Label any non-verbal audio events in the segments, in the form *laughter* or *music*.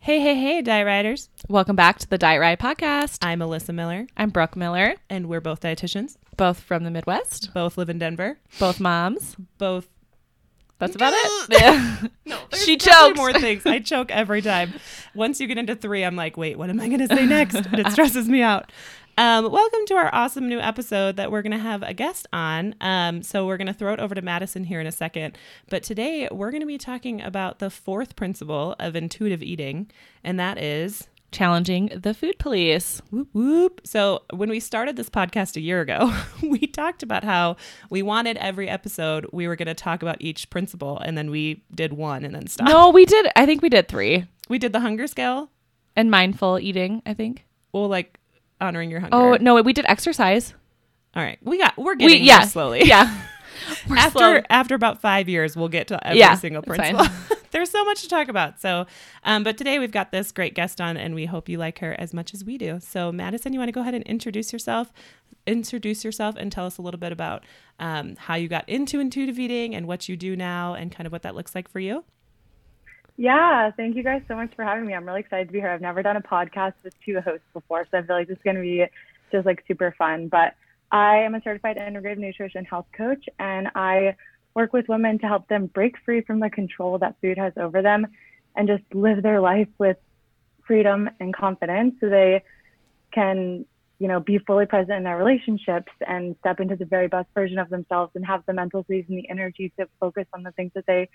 Hey, hey, hey, Diet Riders. Welcome back to the Diet Ride podcast. I'm Alyssa Miller, I'm Brooke Miller, and we're both dietitians. both from the Midwest, Both live in Denver. both moms. Both. That's about it. *laughs* Yeah. No, *laughs* She chokes. more things. I *laughs* choke every time. Once you get into three, I'm like, wait, what am I going to say next? And it stresses me out. Um, welcome to our awesome new episode that we're going to have a guest on. Um, so we're going to throw it over to Madison here in a second. But today we're going to be talking about the fourth principle of intuitive eating, and that is Challenging the food police. Whoop whoop. So when we started this podcast a year ago, *laughs* we talked about how we wanted every episode we were going to talk about each principle, and then we did one and then stopped. No, we did. I think we did three. We did the hunger scale. And mindful eating, I think. Well, like honoring your hunger. Oh, no, we did exercise. all right. We got. We're We, getting yeah. there slowly. Yeah. *laughs* After slow. after about five years, we'll get to every Yeah, single principle. *laughs* There's so much to talk about. So, um, but today we've got this great guest on, and we hope you like her as much as we do. So, Madison, you want to go ahead and introduce yourself, introduce yourself, and tell us a little bit about um, how you got into intuitive eating and what you do now, and kind of what that looks like for you. Yeah, thank you guys so much for having me. I'm really excited to be here. I've never done a podcast with two hosts before, so I feel like this is going to be just like super fun. But I am a certified integrative nutrition health coach, and I work with women to help them break free from the control that food has over them and just live their life with freedom and confidence so they can, you know, be fully present in their relationships and step into the very best version of themselves and have the mental space and the energy to focus on the things that they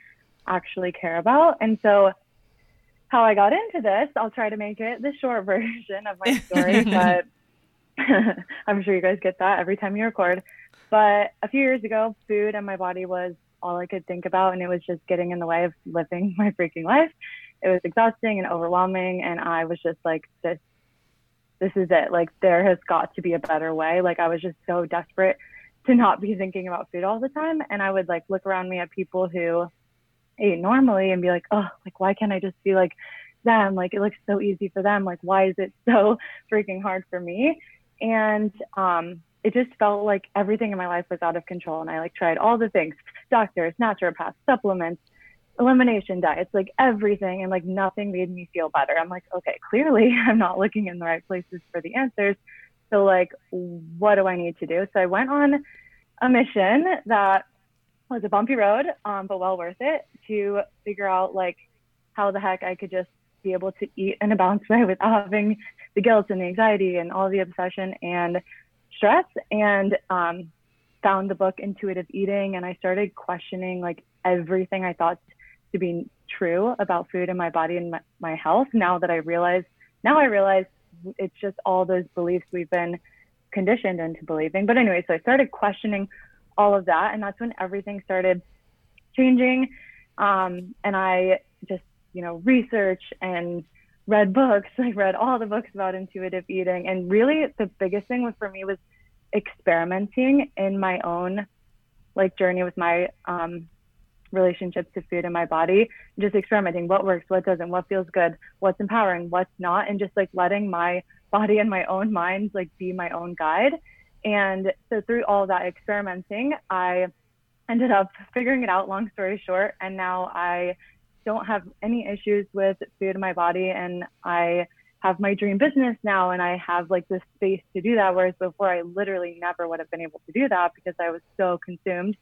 actually care about. And so, how I got into this, I'll try to make it the short *laughs* version of my story, *laughs* but *laughs* I'm sure you guys get that every time you record. But a few years ago, food and my body was all I could think about, and it was just getting in the way of living *laughs* my freaking life. It was exhausting and overwhelming, and I was just like, this, this is it. Like, there has got to be a better way. Like, I was just so desperate to not be thinking about food all the time, and I would like look around me at people who ate normally and be like, oh, like why can't I just be like them? Like, it looks so easy for them. Like, why is it so *laughs* freaking hard for me? And um, it just felt like everything in my life was out of control. And I like tried all the things: doctors, naturopaths, supplements, elimination diets, like everything, and like nothing made me feel better. I'm like, okay, clearly *laughs* I'm not looking in the right places for the answers. So like, what do I need to do? So I went on a mission that was a bumpy road, um, but well worth it to figure out like how the heck I could just be able to eat in a balanced *laughs* way without having the guilt and the anxiety and all the obsession and stress. And um, found the book intuitive eating and i started questioning like everything i thought to be true about food and my body and my, my health. Now that i realize now i realize it's just all those beliefs we've been conditioned into believing. But anyway so i started questioning all of that and that's when everything started changing. Um, and i just you know research and read books. *laughs* I read all the books about intuitive eating. And really, the biggest thing was for me was experimenting in my own like journey with my um, relationship to food and my body. Just experimenting what works, what doesn't, what feels good, what's empowering, what's not, and just like letting my body and my own mind like be my own guide. And so through all that experimenting, I ended up figuring it out. Long story short, and now I don't have any issues with food in my body and I have my dream business now and I have like this space to do that. Whereas before I literally never would have been able to do that because I was so consumed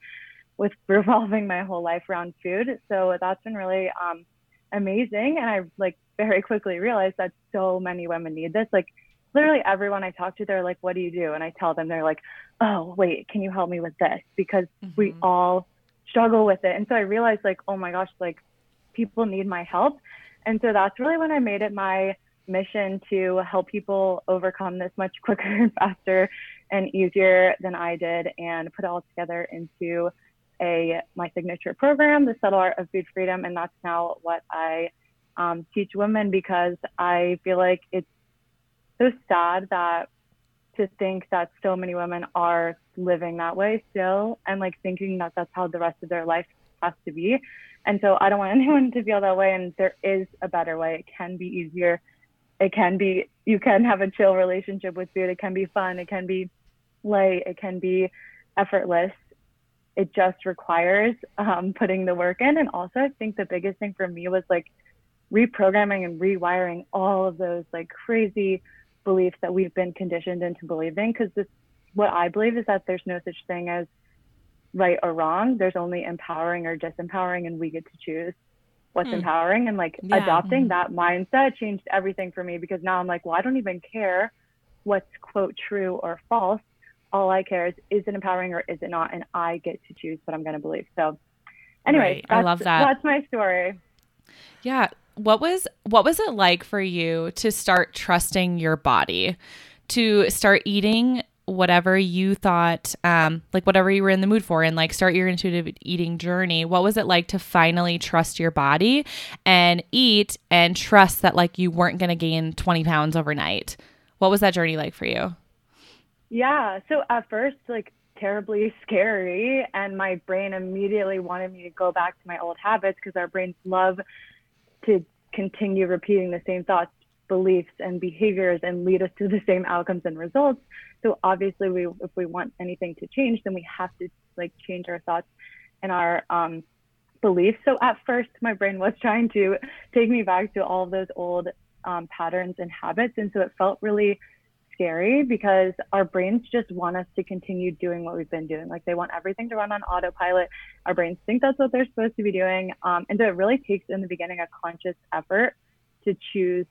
with *laughs* revolving my whole life around food. So that's been really um, amazing. And I like very quickly realized that so many women need this. Like literally everyone I talk to, they're like, what do you do? And I tell them, they're like, oh, wait, can you help me with this? Because we all struggle with it. And so I realized like, oh my gosh, like people need my help. And so that's really when I made it my mission to help people overcome this much *laughs* quicker and faster and easier than I did and put it all together into a my signature program, the subtle art of food freedom. And that's now what I um, teach women because I feel like it's so sad that to think that so many women are living that way still and like thinking that that's how the rest of their life has to be. And so I don't want *laughs* anyone to feel that way. And there is a better way. It can be easier. It can be, you can have a chill relationship with food. It can be fun. It can be light. It can be effortless. It just requires um, putting the work in. And also, I think the biggest thing for me was like reprogramming and rewiring all of those like crazy beliefs that we've been conditioned into believing. Because this, what I believe is that there's no such thing as right or wrong. There's only empowering or disempowering, and we get to choose what's Mm. empowering. And like Yeah. adopting Mhm. that mindset changed everything for me because now I'm like, well, I don't even care what's quote true or false. All I care is is it empowering or is it not, and I get to choose what I'm going to believe. So, anyway, Right. I love that. That's my story. Yeah. What was what was it like for you to start trusting your body, to start eating whatever you thought, um, like whatever you were in the mood for, and like start your intuitive eating journey? What was it like to finally trust your body and eat and trust that like you weren't going to gain twenty pounds overnight? What was that journey like for you? Yeah. So at first, like terribly *laughs* scary, and my brain immediately wanted me to go back to my old habits because our brains love to continue repeating the same thoughts, beliefs, and behaviors and lead us to the same outcomes and results. So obviously, we if we want anything to change, then we have to like change our thoughts and our um, beliefs. So at first, my brain was trying to take me back to all of those old um, patterns and habits, and so it felt really scary because our brains just want us to continue doing what we've been doing. Like they want everything to run on autopilot. Our brains think that's what they're supposed to be doing. Um, and so it really takes in the beginning a conscious effort to choose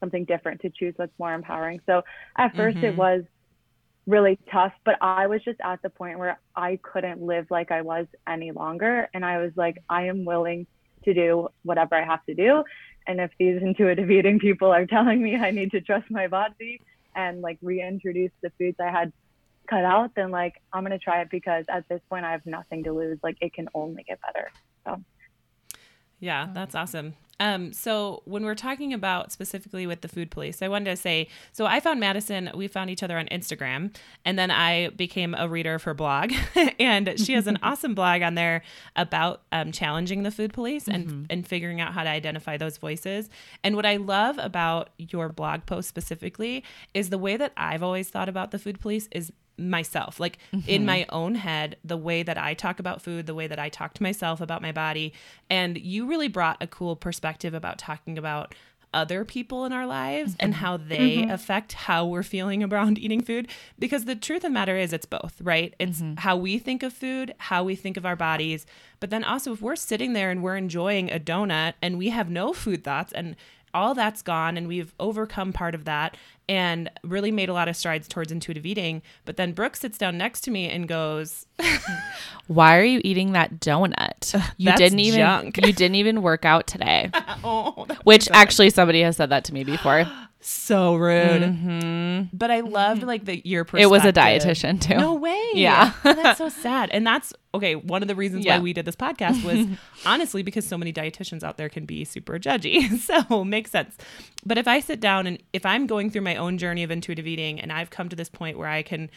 something different, to choose what's more empowering. So at 1st Mhm. it was really tough, but I was just at the point where I couldn't live like I was any longer. And I was like, I am willing to do whatever I have to do. And if these *laughs* intuitive eating people are telling me I need to trust my body and like reintroduce the foods I had cut out, then like I'm gonna try it because at this point I have nothing to lose. Like it can only get better. Yeah, that's awesome. Um, so when we're talking about specifically with the food police, I wanted to say, so I found Madison, we found each other on Instagram, and then I became a reader of her blog, *laughs* and she has an *laughs* awesome blog on there about um, challenging the food police and and figuring out how to identify those voices. And what I love about your blog post specifically is the way that I've always thought about the food police is myself. Like in mm-hmm. my own head the way that i talk about food the way that i talk to myself about my body and you really brought a cool perspective about talking about other people in our lives and mm-hmm. how they mm-hmm. affect how we're feeling around *laughs* eating food because the truth of the matter is it's both right? It's how we think of food how we think of our bodies but then also if we're sitting there and we're enjoying a donut and we have no food thoughts and all that's gone and we've overcome part of that and really made a lot of strides towards intuitive eating. But then Brooke sits down next to me and goes, *laughs* Why are you eating that donut? *laughs* You That's didn't even junk. you didn't even work out today. *laughs* "Oh, Which actually somebody has said that to me before. *gasps* so rude." hmm But I loved like the your perspective. It was a dietitian too. No way. Yeah. Oh, that's so sad. And that's okay. One of the reasons Yeah. why we did this podcast was *laughs* honestly because so many dietitians out there can be super judgy. *laughs* So makes sense. But if I sit down and if I'm going through my own journey of intuitive eating and I've come to this point where I can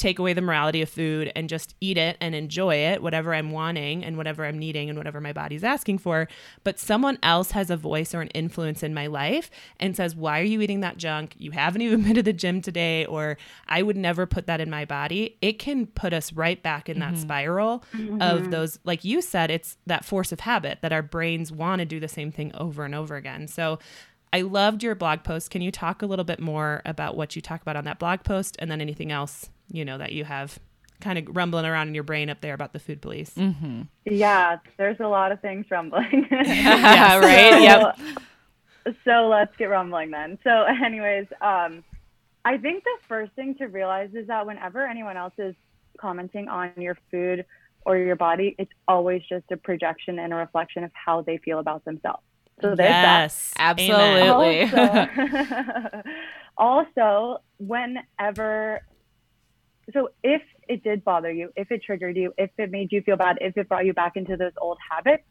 take away the morality of food and just eat it and enjoy it, whatever I'm wanting and whatever I'm needing and whatever my body's asking for. But someone else has a voice or an influence in my life and says, Why are you eating that junk? You haven't *laughs* even been to the gym today, or I would never put that in my body. It can put us right back in that mm-hmm. spiral mm-hmm. of those, like you said, it's that force of habit that our brains want to do the same thing over and over again. So, I loved your blog post. Can you talk a little bit more about what you talk about on that blog post and then anything else, you know, that you have kind of rumbling around in your brain up there about the food police? Mm-hmm. Yeah, there's a lot of things rumbling. *laughs* *laughs* Yeah, *laughs* right. Yep. So, so let's get rumbling then. So, anyways, um, I think the first thing to realize is that whenever anyone else is commenting on your food or your body, it's always just a projection and a reflection of how they feel about themselves. So there's that. yes. Absolutely. Also, also, whenever, so if it did bother you, if it triggered you, if it made you feel bad, if it brought you back into those old habits,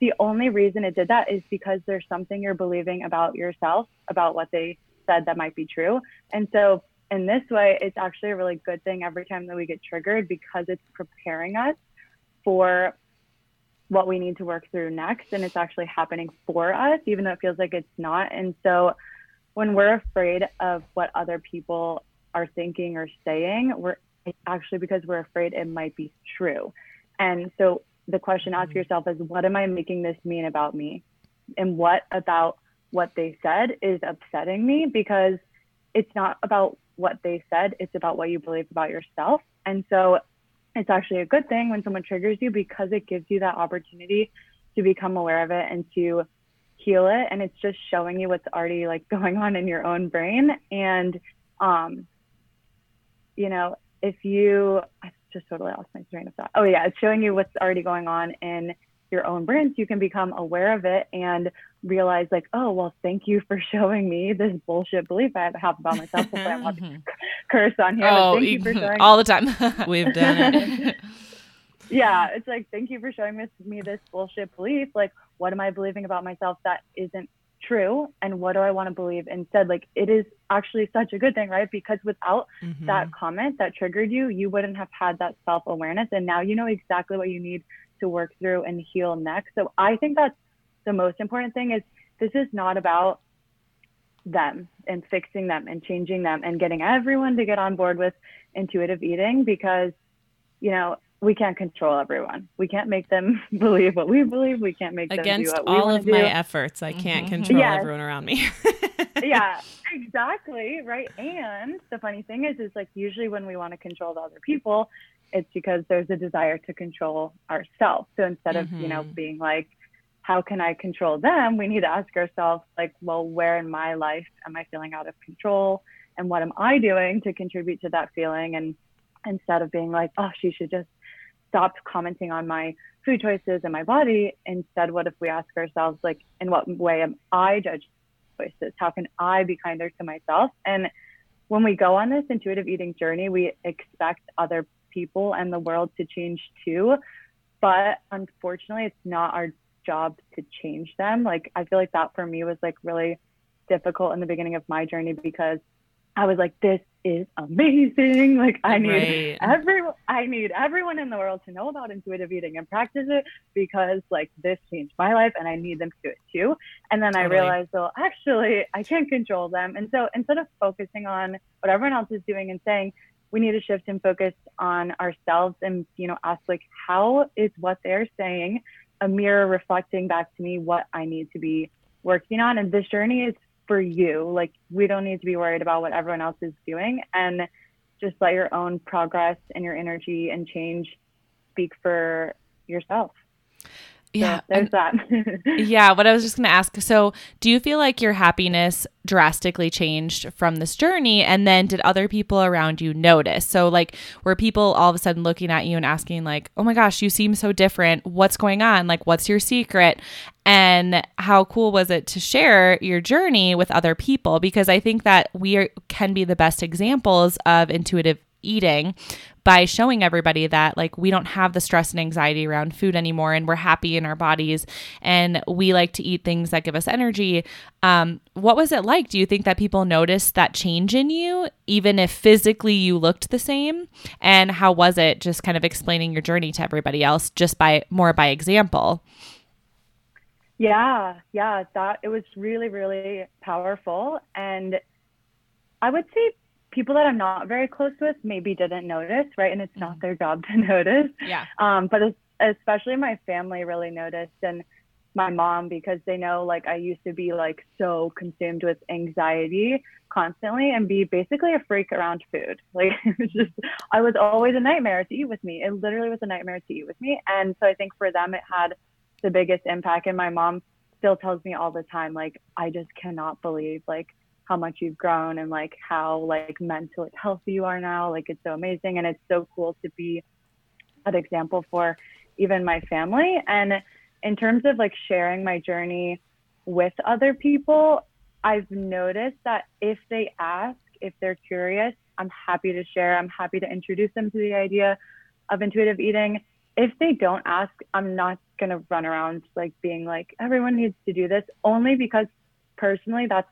the only reason it did that is because there's something you're believing about yourself, about what they said that might be true. And so, in this way, it's actually a really good thing every time that we get triggered because it's preparing us for what we need to work through next and it's actually happening for us even though it feels like it's not and so when we're afraid of what other people are thinking or saying we're actually because we're afraid it might be true. And so the question ask mm-hmm. yourself is what am i making this mean about me? And what about what they said is upsetting me? Because it's not about what they said it's about what you believe about yourself. And so it's actually a good thing when someone triggers you because it gives you that opportunity to become aware of it and to heal it. And it's just showing you what's already like *laughs* going on in your own brain. And um you know if you i just totally lost my train of thought. Oh yeah it's showing you what's already going on in your own brain so you can become aware of it and realize like oh well thank you for *laughs* showing me this bullshit belief i have about myself. Hopefully i'm not *laughs* mm-hmm. *laughs* curse on here oh, thank you for showing all the time. We've done it. Yeah it's like thank you for showing me this bullshit belief. Like what am i believing about myself that isn't true and what do i want to believe instead? Like it is actually such a good thing right? Because without mm-hmm. that comment that triggered you you wouldn't have had that self-awareness and now you know exactly what you need to work through and heal next. So i think that's the most important thing is this is not about them and fixing them and changing them and getting everyone to get on board with intuitive eating because you know we can't control everyone. We can't make them *laughs* believe what we believe. We can't make against them do what we believe. Against all of do. my efforts. I can't mm-hmm. control yes. everyone around me. *laughs* yeah, *laughs* exactly. Right. And the funny thing is, is like usually when we want to control the other people, it's because there's a desire to control ourselves. So instead of mm-hmm. you know mm-hmm. being like, how can I control them? We need to ask ourselves like, well, where in my life am I feeling out of control, and what am I doing to contribute to that feeling? And instead of being like, oh, she should just stopped commenting on my food choices and my body. Instead, what if we ask ourselves, like, in what way am I judging choices? How can I be kinder to myself? And when we go on this intuitive eating journey, we expect other people and the world to change too. But unfortunately, it's not our job to change them. Like, I feel like that for me was like really difficult in the beginning of my journey because I was like, this is amazing. *laughs* Like I need right. every I need everyone in the world to know about intuitive eating and practice it because like this changed my life and I need them to do it too. And then totally. I realized, well, actually I can't control them. And so instead of focusing on what everyone else is doing and saying, we need to shift and focus on ourselves and, you know, ask like, how is what they're saying a mirror reflecting back to me what I need to be working on? And this journey is for you. Like we don't need to be worried about what everyone else is doing and just let your own progress and your energy and change speak for yourself. Yeah. So there's that. *laughs* yeah. What I was just going to ask. So, do you feel like your happiness drastically changed from this journey? And then did other people around you notice? So, like, were people all of a sudden looking at you and asking, like, oh my gosh, you seem so different. What's going on? Like, what's your secret? And how cool was it to share your journey with other people? Because I think that we are, can be the best examples of intuitive eating by showing everybody that like we don't have the stress and anxiety around food anymore and we're happy in our bodies and we like to eat things that give us energy um, what was it like? Do you think that people noticed that change in you even if physically you looked the same? And how was it just kind of explaining your journey to everybody else just by more by example? Yeah yeah that it was really really powerful. And i would say people that I'm not very close with maybe didn't notice, right? And it's mm-hmm. not their job *laughs* to notice. Yeah. Um, but especially my family really noticed and my mom because they know like I used to be like so consumed with anxiety constantly and be basically a freak around food. *laughs* Like it was just I was always a nightmare to eat with me. It literally was a nightmare to eat with me. And so I think for them it had the biggest impact and my mom still tells me all the time like I just cannot believe like how much you've grown and like how like mentally healthy you are now. Like it's so amazing and it's so cool to be an example for even my family. And in terms of like sharing my journey with other people, I've noticed that if they ask, if they're curious, I'm happy to share. I'm happy to introduce them to the idea of intuitive eating. If they don't ask, I'm not going to run around like being like, everyone needs to do this, only because personally, that's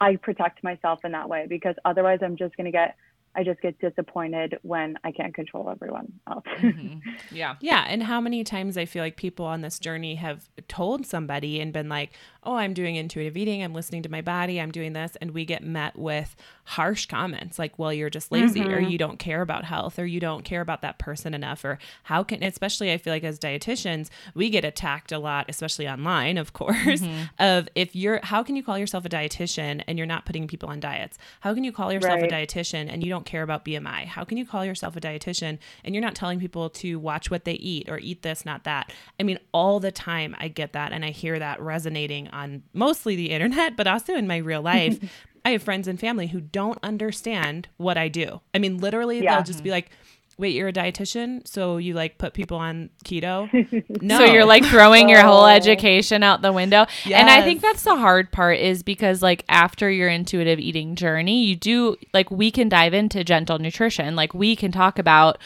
I protect myself in that way because otherwise I'm just going to get I just get disappointed when I can't control everyone else. Mm-hmm. *laughs* Yeah. Yeah. And how many times I feel like people on this journey have told somebody and been like, oh, I'm doing intuitive eating. I'm listening to my body. I'm doing this. And we get met with harsh comments like, well, you're just lazy or mm-hmm. you don't care about health or you don't care about that person enough. Or how can, especially I feel like as dietitians, we get attacked a lot, especially online, of course, mm-hmm. of if you're, how can you call yourself a dietitian and you're not putting people on diets? How can you call yourself Right. a dietitian and you don't care about BMI? How can you call yourself a dietitian and you're not telling people to watch what they eat or eat this, not that? I mean, all the time I get that and I hear that resonating on mostly the internet, but also in my real life. *laughs* I have friends and family who don't understand what I do. I mean, literally, Yeah. they'll just be like, Wait, you're a dietitian, so you like put people on keto? *laughs* No, So you're like throwing your whole education out the window. And I think that's the hard part is because like after your intuitive eating journey, you do like we can dive into gentle nutrition. Like we can talk about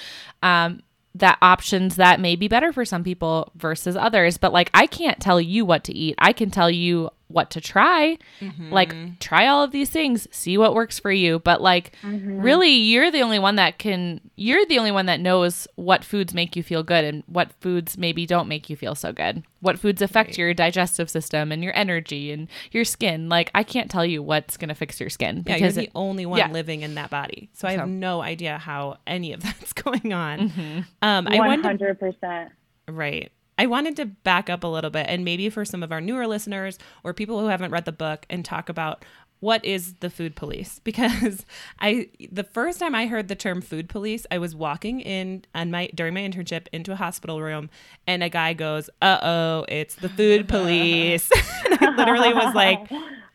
um that options that may be better for some people versus others. But like I can't tell you what to eat. I can tell you what to try. Like try all of these things, see what works for you. But like really you're the only one that can you're the only one that knows what foods make you feel good and what foods maybe don't make you feel so good. What foods affect Right. your digestive system and your energy and your skin. Like I can't tell you what's going to fix your skin Yeah, you're the it- only one yeah. living in that body. So I have no idea how any of *laughs* that's going on. Mm-hmm. Um, I One wanted hundred percent. right. I wanted to back up a little bit and maybe for some of our newer listeners or people who haven't read the book and talk about what is the food police *laughs* because I the first time I heard the term food police I was walking in on my during my internship into a hospital room and a guy goes uh-oh it's the food *laughs* police *laughs* and I literally was like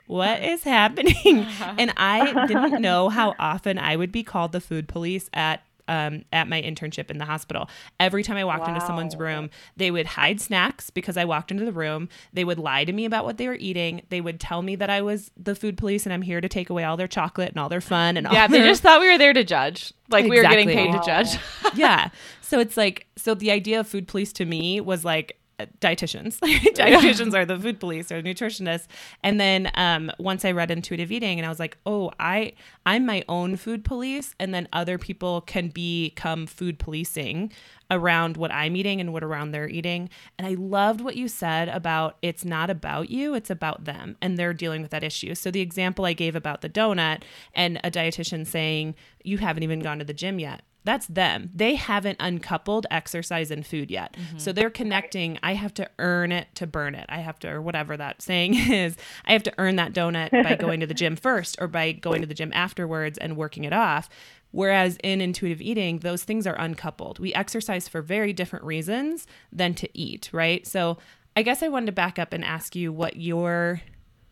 what is happening? And I didn't know how often I would be called the food police at um, at my internship in the hospital. Every time I walked into someone's room, they would hide snacks because I walked into the room. They would lie to me about what they were eating. They would tell me that I was the food police and I'm here to take away all their chocolate and all their fun and all yeah, they just thought we were there to judge. Like we were getting Exactly. paid to judge. *laughs* yeah. So it's like, so the idea of food police to me was like dietitians. *laughs* dietitians are the food police or nutritionists. And then um, once I read intuitive eating, and I was like, oh, I I'm my own food police, and then other people can become food policing around what I'm eating and what around they're eating. And I loved what you said about it's not about you, it's about them and they're dealing with that issue. So the example I gave about the donut and a dietitian saying, you haven't even gone to the gym yet. That's them. They haven't uncoupled exercise and food yet. Mm-hmm. So they're connecting. I have to earn it to burn it. I have to, or whatever that saying *laughs* is, I have to earn that donut by *laughs* going to the gym first or by going to the gym afterwards and working it off. Whereas in intuitive eating, those things are uncoupled. We exercise for very different reasons than to eat, right? So I guess I wanted to back up and ask you what your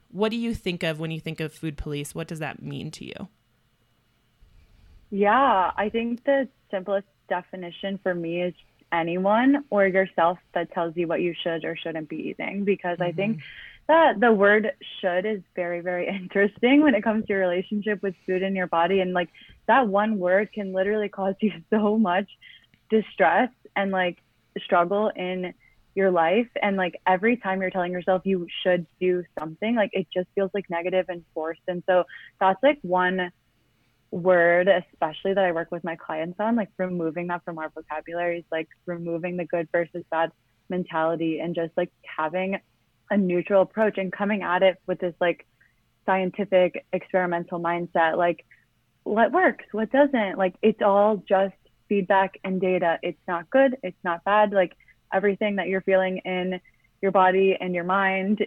what do you think of when you think of food police? What does that mean to you? Yeah, I think the simplest definition for me is anyone or yourself that tells you what you should or shouldn't be eating because I think mm-hmm. that the word should is very very *laughs* interesting when it comes to your relationship with food in your body and like that one word can literally cause *laughs* you so much distress and like struggle in your life and like every time you're telling yourself you should do something like it just feels like negative and forced and so that's like one word especially that i work with my clients on like removing that from our vocabulary is like removing the good versus bad mentality and just like having a neutral approach and coming at it with this like scientific experimental mindset like what works what doesn't like it's all just feedback and data. It's not good it's not bad like everything that you're feeling in your body and your mind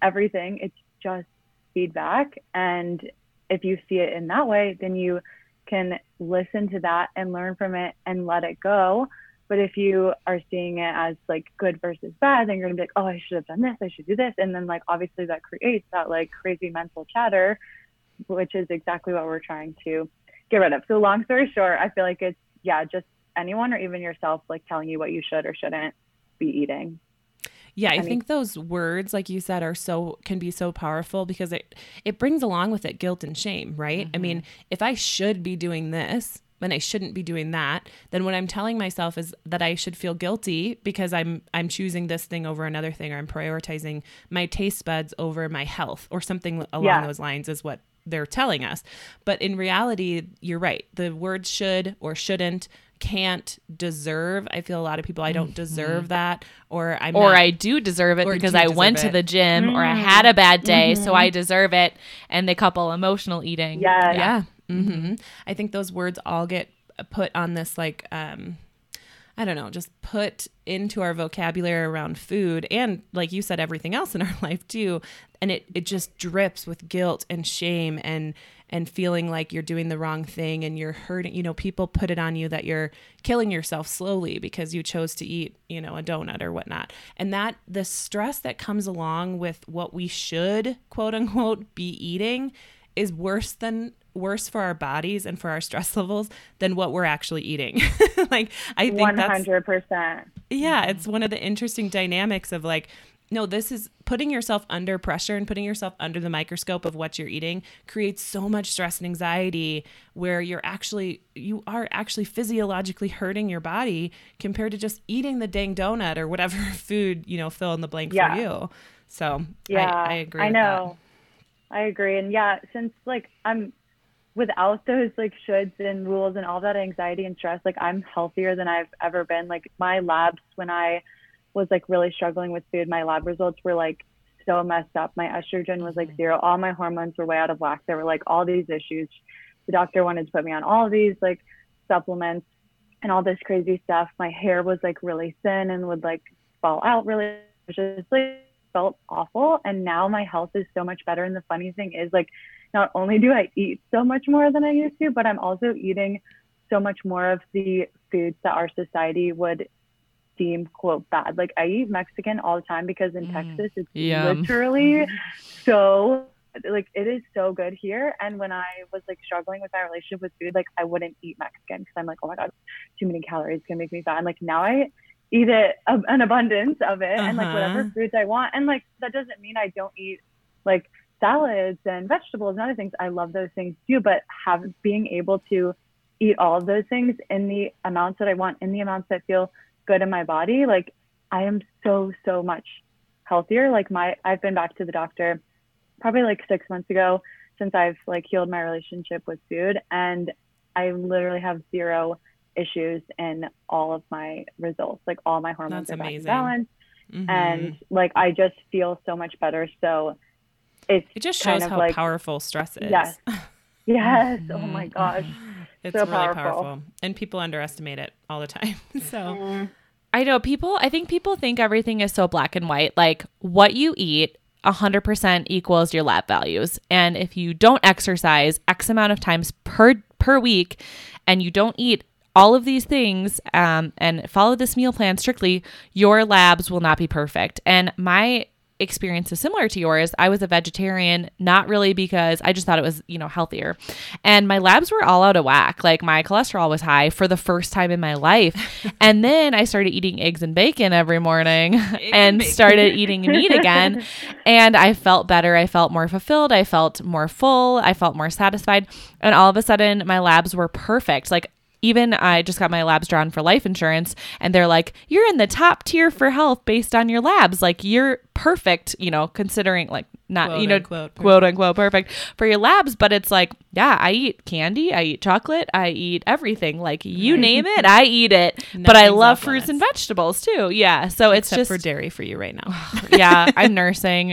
everything it's just feedback and if you see it in that way then you can listen to that and learn from it and let it go. But if you are seeing it as like good versus bad then you're gonna be like oh i should have done this i should do this. And then like obviously that creates that like crazy mental chatter which is exactly what we're trying to get rid of. So long story short i feel like it's yeah just anyone or even yourself like telling you what you should or shouldn't be eating Yeah, I mean- think those words, like you said, are so can be so powerful because it it brings along with it guilt and shame, right? I mean, mm-hmm. if I should be doing this, and I shouldn't be doing that. Then what I'm telling myself is that I should feel guilty because I'm I'm choosing this thing over another thing, or I'm prioritizing my taste buds over my health, or something along Yeah. those lines is what they're telling us. But in reality, you're right. The words should or shouldn't can't deserve. I feel a lot of people I don't deserve that or I'm or not- I do deserve it because do I deserve went to the gym or I had a bad day, so I deserve it. And they couple emotional eating. Yes. yeah. hmm I think those words all get put on this like um I don't know, just put into our vocabulary around food and like you said everything else in our *laughs* life too and it it just drips with guilt and shame and and feeling like you're doing the wrong thing and you're hurting you know people put it on you that you're killing yourself slowly because you chose to eat you know a donut or whatnot. And that the stress that comes along with what we should quote unquote be eating is worse than worse for our bodies and for our stress *laughs* levels than what we're actually eating. *laughs* Like i think One that's hundred percent. yeah, mm-hmm. it's one of the interesting dynamics of like, no, this is putting yourself under pressure and putting yourself under the microscope of what you're eating creates so much stress and anxiety where you're actually, you are actually physiologically hurting your body compared to just eating the dang donut or whatever *laughs* food, you know, fill in the blank Yeah. for you. So Yeah, I, I agree. I know. I agree, and yeah, since like I'm without those like shoulds and rules and all that anxiety and stress, like I'm healthier than I've ever been. Like my labs when I was like really struggling with food, my lab results were like so messed up. My estrogen was like mm-hmm. zero. All my hormones were way out of whack. There were like all these issues. The doctor wanted to put me on all these like supplements and all this crazy stuff. My hair was like really thin and would like fall out really. It just like felt awful. And now my health is so much better. And the funny thing is like not only do I eat so much more than I used to, but I'm also eating so much more of the foods that our society would deem quote bad. Like I eat Mexican all the time because in Mm, Texas it's yum. literally *laughs* so like it is so good here. And when I was like struggling with my relationship with food, like I wouldn't eat Mexican because I'm like, oh my god, too many calories, gonna make me fat. And like now I eat it a- an abundance of it and like Uh-huh. whatever foods I want. And like that doesn't mean I don't eat like salads and vegetables and other things. I love those things too, but have being able to eat all of those things in the amounts that I want, in the amounts that feel good in my body, like I am so so much healthier. Like my I've been back to the doctor probably like 6 months ago since I've like healed my relationship with food and I literally have zero issues in all of my results. Like all my hormones That's are back in amazing. balance Mhm. and like I just feel so much better. So it's it just shows how like- powerful stress is. Yes. *laughs* yes. Oh my gosh. It's So really powerful. powerful. And people underestimate it all the time. *laughs* so I know people, I think people think everything is so black and white. Like what you eat 100% equals your lab values. And if you don't exercise X amount of times per per week and you don't eat all of these things um, and follow this meal plan strictly, your labs will not be perfect. And my experience is similar to yours. I was a vegetarian, not really because I just thought it was, you know, healthier. And my labs were all out of whack. Like my cholesterol was high for the first time in my life. *laughs* and then I started eating eggs and bacon every morning *laughs* and bacon. started eating meat again. *laughs* And I felt better. I felt more fulfilled. I felt more full. I felt more satisfied. And all of a sudden, my labs were perfect. Like, even I just got my labs drawn for life insurance, and they're like, You're in the top tier for health based on your labs. Like, you're perfect, you know, considering like not, Quote, you know, unquote, quote unquote perfect for your labs. But it's like, yeah, I eat candy, I eat chocolate, I eat everything. Like, you name it, *laughs* I eat it. but I love off fruits and vegetables too. Yeah. So it's just for dairy for you right now. *laughs* yeah, I'm *laughs* nursing,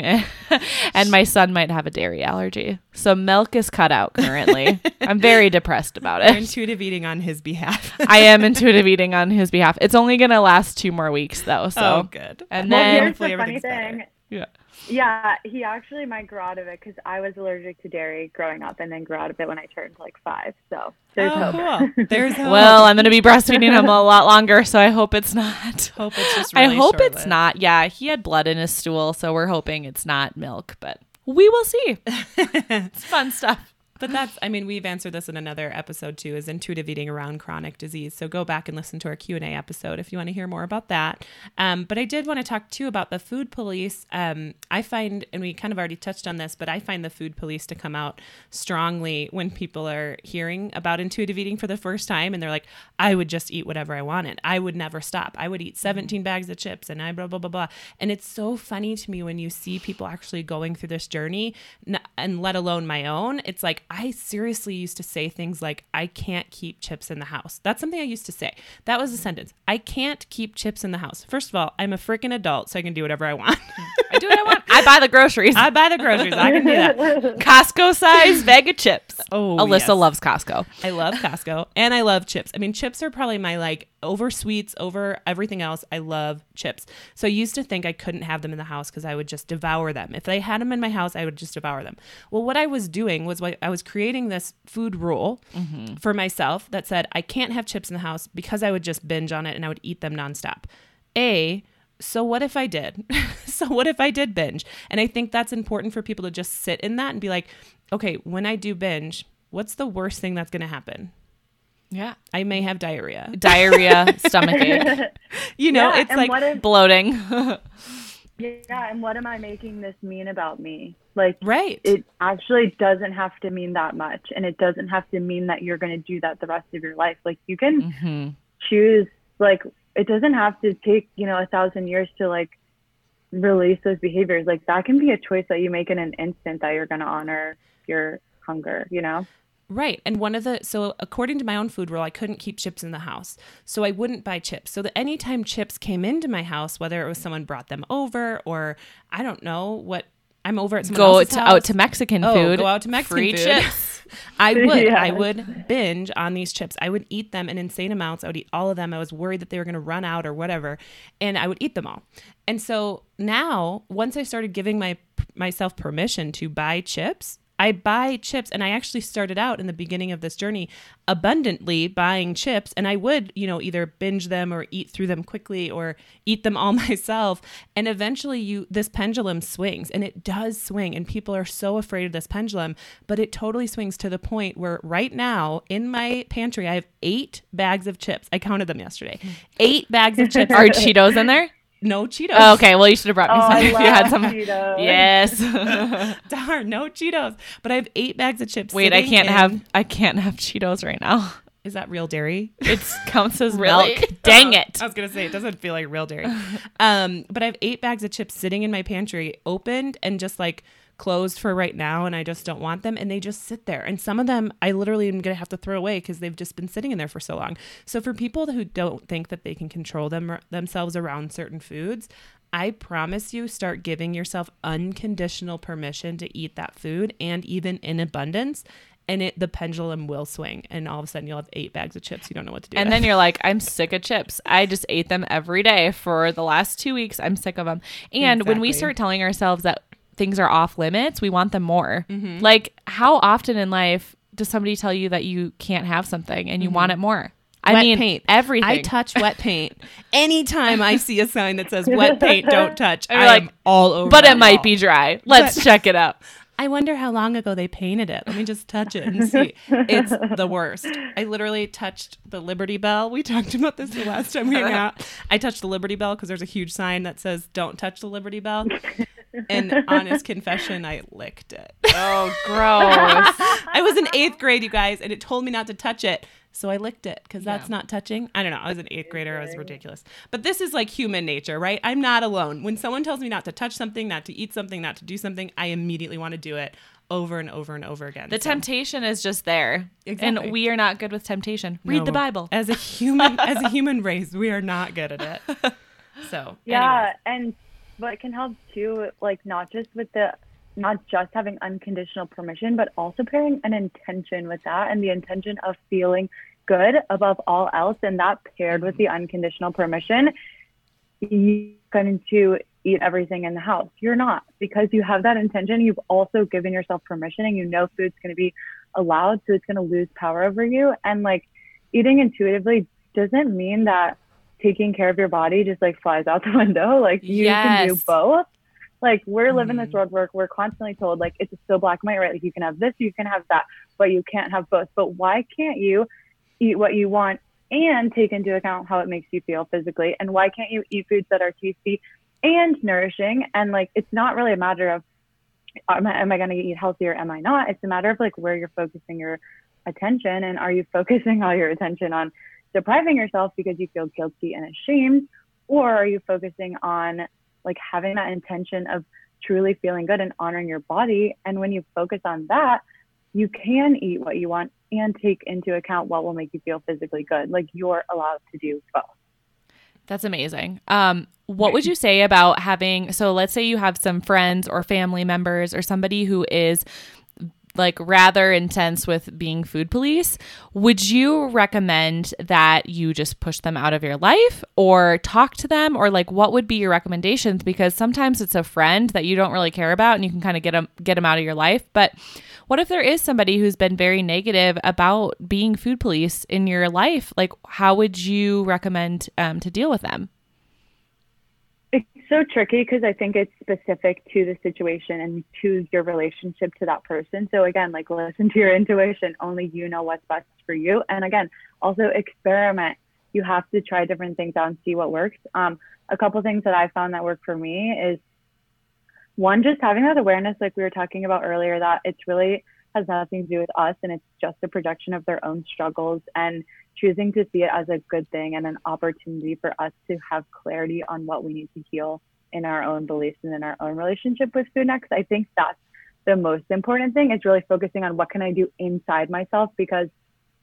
and my son might have a dairy allergy. So milk is cut out currently. I'm very depressed about You're it. intuitive eating on his behalf. I am intuitive eating on his behalf. It's only gonna last two more weeks though. So oh, good. and Well, then here's hopefully the funny everything's better. yeah. Yeah, he actually might grow out of it because I was allergic to dairy growing up and then grew out of it when I turned like five. So there's oh, hope. cool. *laughs* There's hope. Well, I'm gonna be breastfeeding him a lot longer, so I hope it's not. *laughs* hope it's just. Really I hope it's short-lived. not. Yeah, he had blood in his stool, so we're hoping it's not milk, but we will see. *laughs* it's fun stuff. But that's i mean we've answered this in another episode too is intuitive eating around chronic disease. So go back and listen to our q&a episode if you want to hear more about that. Um, but i did want to talk too about the food police. Um, i find and we kind of already touched on this but i find the food police to come out strongly when people are hearing about intuitive eating for the first time and they're like i would just eat whatever i wanted. I would never stop. I would eat 17 bags of chips and i blah blah blah blah. And it's so funny to me when you see people actually going through this journey and let alone my own it's like I seriously used to say things like, I can't keep chips in the house. That's something I used to say. That was a sentence. I can't keep chips in the house. First of all, I'm a freaking adult, so I can do whatever I want. *laughs* I do what I want. I buy the groceries. I buy the groceries. I can do that. *laughs* Costco size bag of chips. Oh, Alyssa yes. loves Costco. I love Costco and I love chips. I mean, chips are probably my like over sweets, over everything else. I love chips. So I used to think I couldn't have them in the house because I would just devour them. If they had them in my house, I would just devour them. Well, what I was doing was I was creating this food rule mm-hmm. for myself that said I can't have chips in the house because I would just binge on it and I would eat them nonstop. A, so what if I did? *laughs* so what if I did binge? And I think that's important for people to just sit in that and be like, okay, when I do binge, what's the worst thing that's going to happen? Yeah. I may have diarrhea. *laughs* Diarrhea, stomach ache. *laughs* You know, Yeah, it's like what if- bloating. Yeah, and what am I making this mean about me? Like, right. it actually doesn't have to mean that much, and it doesn't have to mean that you're going to do that the rest of your life. Like, you can hmm choose. Like, it doesn't have to take you know a thousand years to like release those behaviors. Like, that can be a choice that you make in an instant that you're going to honor your hunger. You know. Right. And one of the, so according to my own food rule, I couldn't keep chips in the house. So I wouldn't buy chips. So that anytime chips came into my house, whether it was someone brought them over or I don't know what, I'm over at someone Go else's to, house. out to Mexican Oh, food. go out to Mexican Free food. chips. *laughs* I would. Yeah. I would binge on these chips. I would eat them in insane amounts. I would eat all of them. I was worried that they were going to run out or whatever, and I would eat them all. And so now, once I started giving my myself permission to buy chips, I buy chips, and I actually started out in the beginning of this journey abundantly buying chips, and I would, you know, either binge them or eat through them quickly or eat them all *laughs* myself. And eventually, you this pendulum swings, and it does swing, and people are so afraid of this pendulum, but it totally swings to the point where right now in my pantry, I have eight bags of chips. I counted them yesterday. Hmm. Eight bags of chips. *laughs* Are Cheetos in there? No Cheetos. Oh, okay. Well, you should have brought me Oh, some I if love you had some. Cheetos. Yes. *laughs* Darn, no Cheetos. But I have eight bags of chips. Wait, I can't in- have. I can't have Cheetos right now. Is that real dairy? It *laughs* counts as Really? milk. Dang it. I was gonna say it doesn't feel like real dairy. Um, but I have eight bags of chips sitting in my pantry, opened and just like closed for right now, and I just don't want them, and they just sit there. And some of them I literally am gonna have to throw away because they've just been sitting in there for so long. So for people who don't think that they can control them themselves around certain foods. I promise you, start giving yourself unconditional permission to eat that food and even in abundance. And it the pendulum will swing, and all of a sudden you'll have eight bags of chips. You don't know what to do. And with. then you're like, I'm sick of chips. I just ate them every day for the last two weeks. I'm sick of them. And when we start telling ourselves that things are off limits, we want them more. Mm-hmm. Like, how often in life does somebody tell you that you can't have something and you want it more? I Mm-hmm. Wet mean, paint. everything. I touch wet paint. *laughs* Anytime I see a sign that says wet paint, *laughs* don't touch. I'm like, all over. but it might wall. be dry. Let's But- check it out. *laughs* I wonder how long ago they painted it. Let me just touch it and see. It's the worst. I literally touched the Liberty Bell. We talked about this the last time we hung out. I touched the Liberty Bell because there's a huge sign that says "Don't touch the Liberty Bell." And *laughs* honest confession, I licked it. Oh, gross. *laughs* I was in eighth grade, you guys, and it told me not to touch it. So I licked it because that's not touching. I don't know. I was an eighth grader. I was ridiculous. But this is like human nature, right? I'm not alone. When someone tells me not to touch something, not to eat something, not to do something, I immediately want to do it over and over and over again. The So- temptation is just there. Exactly. And we are not good with temptation. Read No. the Bible. As a human, as a *laughs* human race, we are not good at it. So Yeah, and what can help too, like not just with the not just having unconditional permission, but also pairing an intention with that and the intention of feeling good above all else. And that paired with the unconditional permission, you're going to eat everything in the house. You're not because you have that intention. You've also given yourself permission and you know food's going to be allowed. So it's going to lose power over you. And like eating intuitively doesn't mean that taking care of your body just like flies out *laughs* the window. Like you can do both. Like we're living this Mhm. world where we're constantly told like it's so black and white, right? Like you can have this, you can have that, but you can't have both. But why can't you eat what you want and take into account how it makes you feel physically? And why can't you eat foods that are tasty and nourishing? And like it's not really a matter of am I, am I going to eat healthy or am I not? It's a matter of like where you're focusing your attention and are you focusing all your attention on depriving yourself because you feel guilty and ashamed or are you focusing on like having that intention of truly feeling good and honoring your body and when you focus on that you can eat what you want and take into account what will make you feel physically good like you're allowed to do both That's amazing. Um, what would you *laughs* say about having? So, let's say you have some friends or family members or somebody who is like rather intense with being food police. Would you recommend that you just push them out of your life or talk to them or like what would be your recommendations because sometimes it's a friend that you don't really care about and you can kind of get them get them out of your life, but what if there is somebody who's been very negative about being food police in your life? Like, how would you recommend um, to deal with them? So tricky because I think it's specific to the situation and to your relationship to that person. So again, like listen to your intuition. Only you know what's best for you. And again, also experiment. You have to try different things out and see what works. Um, a couple things that I found that work for me is one, just having that awareness, like we were talking about earlier, that it's really has nothing to do with us and it's just a projection of their own struggles and choosing to see it as a good thing and an opportunity for us to have clarity on what we need to heal in our own beliefs and in our own relationship with food next. I think that's the most important thing is really focusing on what can I do inside myself because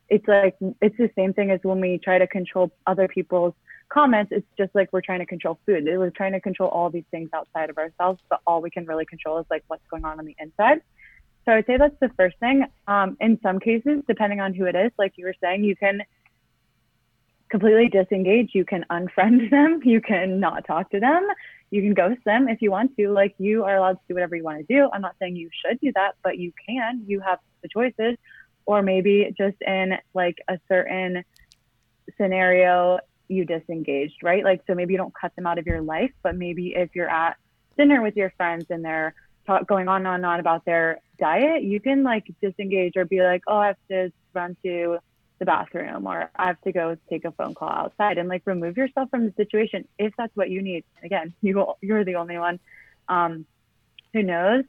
it's like it's the same thing as when we try to control other people's comments. It's just like we're trying to control food. We're trying to control all these things outside of ourselves, but all we can really control is like what's going on on the inside. So I would say that's the first thing. Um, in some cases, depending on who it is, like you were saying, you can completely disengage. You can unfriend *laughs* them. You can not talk to them. You can ghost them if you want to. Like you are allowed to do whatever you want to do. I'm not saying you should do that, but you can. You have the choices. Or maybe just in like a certain scenario, you disengaged, right? Like, so maybe you don't cut them out of your life, but maybe if you're at dinner with your friends and they're talk, going on and on about their diet, you can like disengage or be like, oh, I have to run to the bathroom or I have to go take a phone call outside and like remove yourself from the situation if that's what you need. Again, *laughs* you you're the only one um, who knows.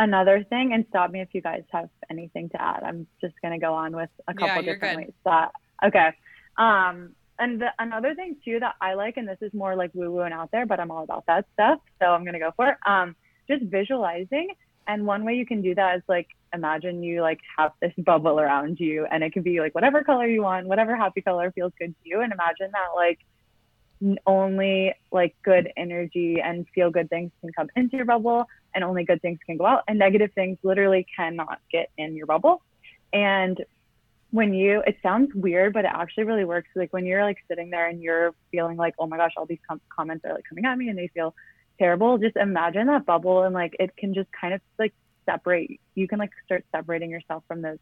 Another thing, and stop me if you guys have anything to add. I'm just gonna go on with a couple Yeah, different good. ways. That okay. Um, and the, another thing too that I like, and this is more like woo woo and out there, but I'm all about that stuff, so I'm gonna go for it. Um, just visualizing, and one way you can do that is like imagine you like have this *laughs* bubble around you, and it can be like whatever color you want, whatever happy color feels good to you, and imagine that like only like good energy and feel good things can come into your bubble and only good things can go out and negative things literally cannot get in your bubble. And when you it sounds weird but it actually really works. Like when you're like sitting there and you're feeling like oh my gosh all these com- comments are like coming at me and they feel terrible. Just imagine that bubble and like it can just kind of like separate you can like start separating yourself from those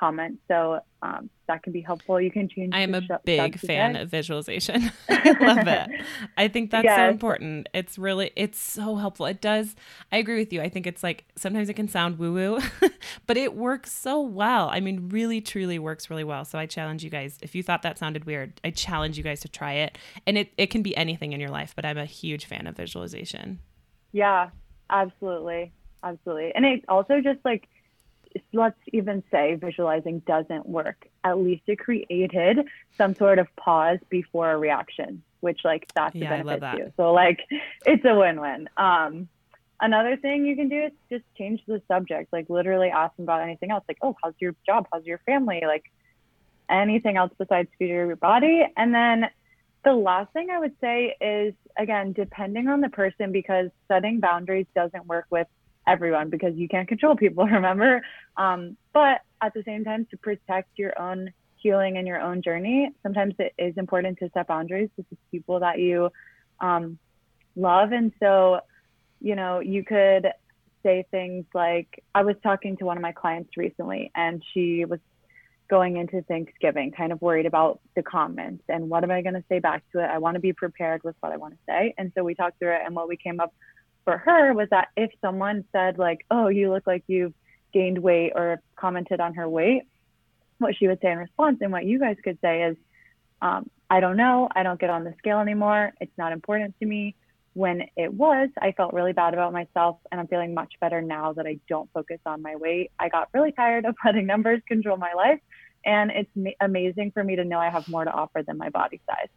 comments so um, that can be helpful you can change I am a sh- big fan of visualization. *laughs* *laughs* I love it. I think that's so important. It's really it's so helpful. It does. I agree with you. I think it's like sometimes it can sound woo woo, *laughs* but it works so well. I mean, really truly works really well. So I challenge you guys. If you thought that sounded weird, I challenge you guys to try it. And it it can be anything in your life, but I'm a huge fan of visualization. Yeah, absolutely. Absolutely. And it also just like, let's even say visualizing doesn't work. At least it created some sort of pause before a reaction, which like that's Yeah, the love benefit that. too. So like it's a win-win. Um, another thing you can do is just change the subject, like literally ask them about anything else. Like, oh, how's your job? How's your family? Like anything else besides food or your body. And then the last thing I would say is again, depending on the person, because setting boundaries doesn't work with everyone because you can't control people, *laughs* remember? Um, but at the same time, to protect your own healing and your own journey, sometimes it is important to set boundaries with people that you um, love. And so, you know, you could say things like, I was talking to one of my clients recently, and she was going into Thanksgiving, kind of worried about the comments and what am I going to say back to it. I want to be prepared with what I want to say. And so we talked through it, and what we came up for her was that if someone said like, "Oh, you look like you've gained weight," or commented on her weight, what she would say in response, and what you guys could say is, um, "I don't know. I don't get on the scale anymore. It's not important to me." When it was, I felt really bad about myself, and I'm feeling much better now that I don't focus on my weight. I got really tired of letting numbers control my life, and it's ma- amazing for me to know I have more to offer than my body size.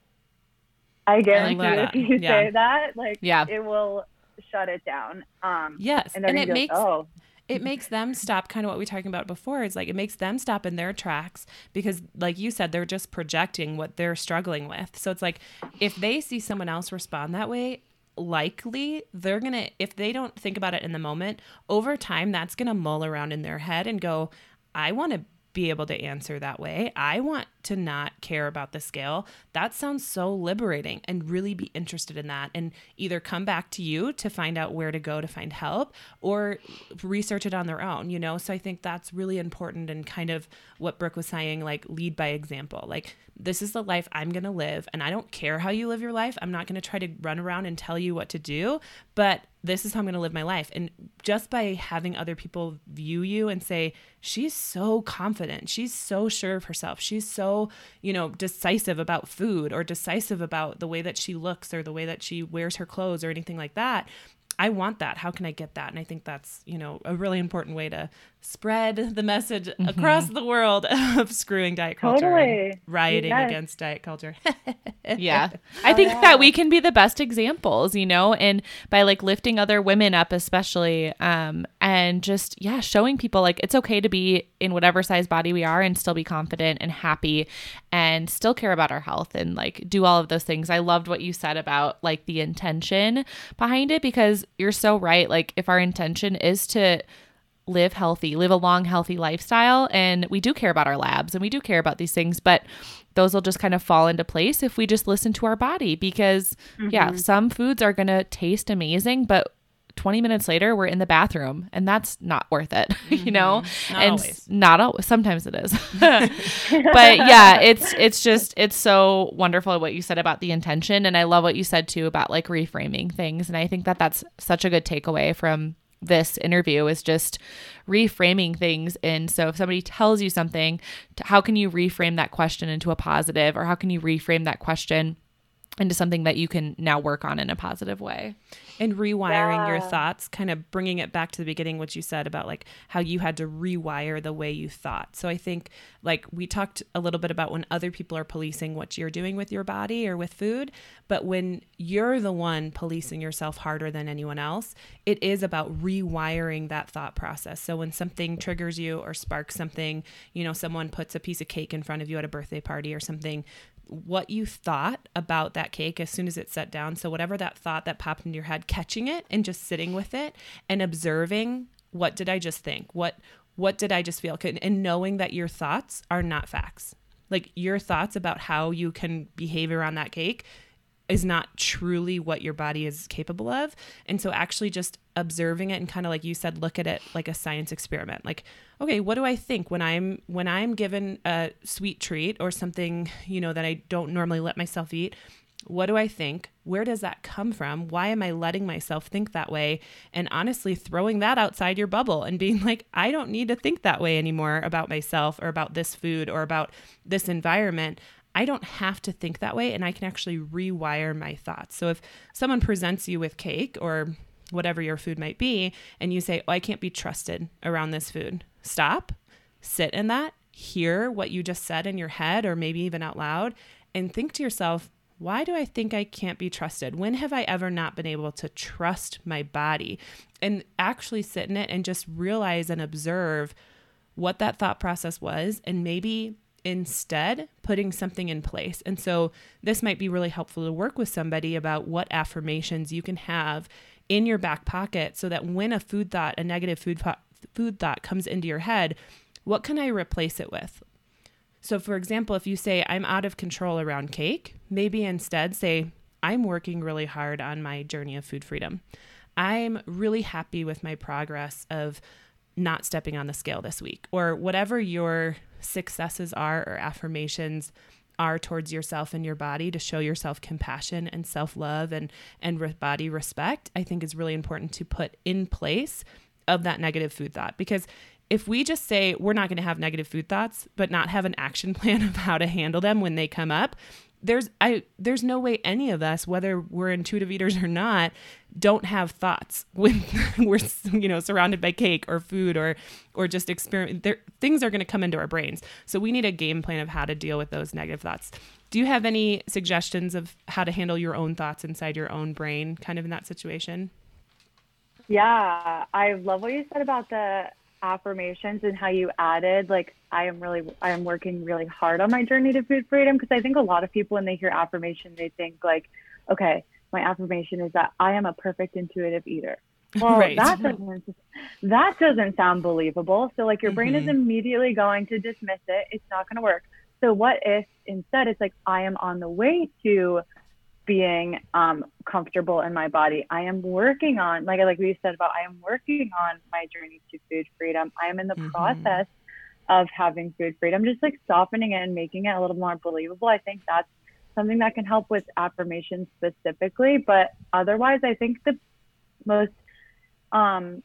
I guarantee like if you Yeah. say that, like Yeah. it will shut it down. Um, Yes, and, and it be like, makes oh, it makes them stop kind of what we were talking about before is like it makes them stop in their tracks because like you said they're just projecting what they're struggling with so it's like if they see someone else respond that way likely they're gonna if they don't think about it in the moment over time that's gonna mull around in their head and go i want to be able to answer that way. I want to not care about the scale. That sounds so liberating and really be interested in that and either come back to you to find out where to go to find help or research it on their own, you know? So I think that's really important and kind of what Brooke was saying, like lead by example. Like, this is the life I'm going to live, and I don't care how you live your life. I'm not going to try to run around and tell you what to do, but this is how I'm going to live my life. And just by having other people view you and say, she's so confident, she's so sure of herself, she's so, you know, decisive about food or decisive about the way that she looks or the way that she wears her clothes or anything like that. I want that. How can I get that? And I think that's, you know, a really important way to spread the message across the world *laughs* of screwing diet culture Totally. rioting Yes. against diet culture. *laughs* yeah i think that we can be the best examples you know and by like lifting other women up especially um and just yeah showing people like it's okay to be in whatever size body we are and still be confident and happy and still care about our health and like do all of those things i loved what you said about like the intention behind it because you're so right like if our intention is to live healthy, live a long, healthy lifestyle. And we do care about our labs and we do care about these things, but those will just kind of fall into place if we just listen to our body because, yeah, mm-hmm. some foods are going to taste amazing, but 20 minutes later we're in the bathroom and that's not worth it *laughs* you know Mm-hmm. Not and always. not always sometimes it is *laughs* *laughs* but yeah it's it's just it's so wonderful what you said about the intention and i love what you said too about like reframing things and i think that that's such a good takeaway from this interview is just reframing things and so if somebody tells you something how can you reframe that question into a positive or how can you reframe that question into something that you can now work on in a positive way. And rewiring your thoughts kind of bringing it back to the beginning what you said about like how you had to rewire the way you thought. So i think like we talked a little bit about when other people are policing what you're doing with your body or with food but when you're the one policing yourself harder than anyone else it is about rewiring that thought process. So when something triggers you or sparks something you know someone puts a piece of cake in front of you at a birthday party or something what you thought about that cake as soon as it's set down. So, whatever that thought that popped into your head, catching it and just sitting with it and observing what did I just think? What what did I just feel? And knowing that your thoughts are not facts. Like your thoughts about how you can behave around that cake is not truly what your body is capable of. And so actually just observing it and kind of like you said look at it like a science experiment. Like okay, what do I think when I'm when I'm given a sweet treat or something, you know, that I don't normally let myself eat? What do I think? Where does that come from? Why am I letting myself think that way? And honestly, throwing that outside your bubble and being like, I don't need to think that way anymore about myself or about this food or about this environment. I don't have to think that way and I can actually rewire my thoughts. So if someone presents you with cake or whatever your food might be and you say, "Oh, I can't be trusted around this food." Stop. Sit in that, hear what you just said in your head or maybe even out loud and think to yourself, why do I think I can't be trusted? When have I ever not been able to trust my body? And actually sit in it and just realize and observe what that thought process was and maybe instead putting something in place. And so this might be really helpful to work with somebody about what affirmations you can have in your back pocket so that when a food thought, a negative food thought, food thought comes into your head, what can I replace it with? So, for example, if you say, I'm out of control around cake, maybe instead say, I'm working really hard on my journey of food freedom. I'm really happy with my progress of not stepping on the scale this week, or whatever your successes are or affirmations are towards yourself and your body to show yourself compassion and self-love and and body respect i think is really important to put in place of that negative food thought. Because if we just say we're not going to have negative food thoughts but not have an action *laughs* plan of how to handle them when they come up there's i there's no way any of us whether we're intuitive eaters or not don't have thoughts *laughs* when we're you know surrounded by cake or food or or just experiment there things are going to come into our brains. So we need a game plan of how to deal with those negative thoughts. Do you have any suggestions of how to handle your own thoughts inside your own brain kind of in that situation? Yeah i love what you said about the affirmations and how you added like I am really I am working really hard on my journey to food freedom because I think a lot of people when they hear affirmation they think like okay my affirmation is that I am a perfect intuitive eater. *laughs* Well, right. that doesn't that doesn't sound believable. So like your mm-hmm. brain is mm-hmm. immediately going to dismiss it. It's not going to work. So what if instead it's like I am on the way to being um, comfortable in my body. I am working on, like like we said about, I am working on my journey to food freedom. I am in the mm-hmm. process of having food freedom, just like softening it and making it a little more believable. I think that's something that can help with affirmations specifically. But otherwise, I think the most, um,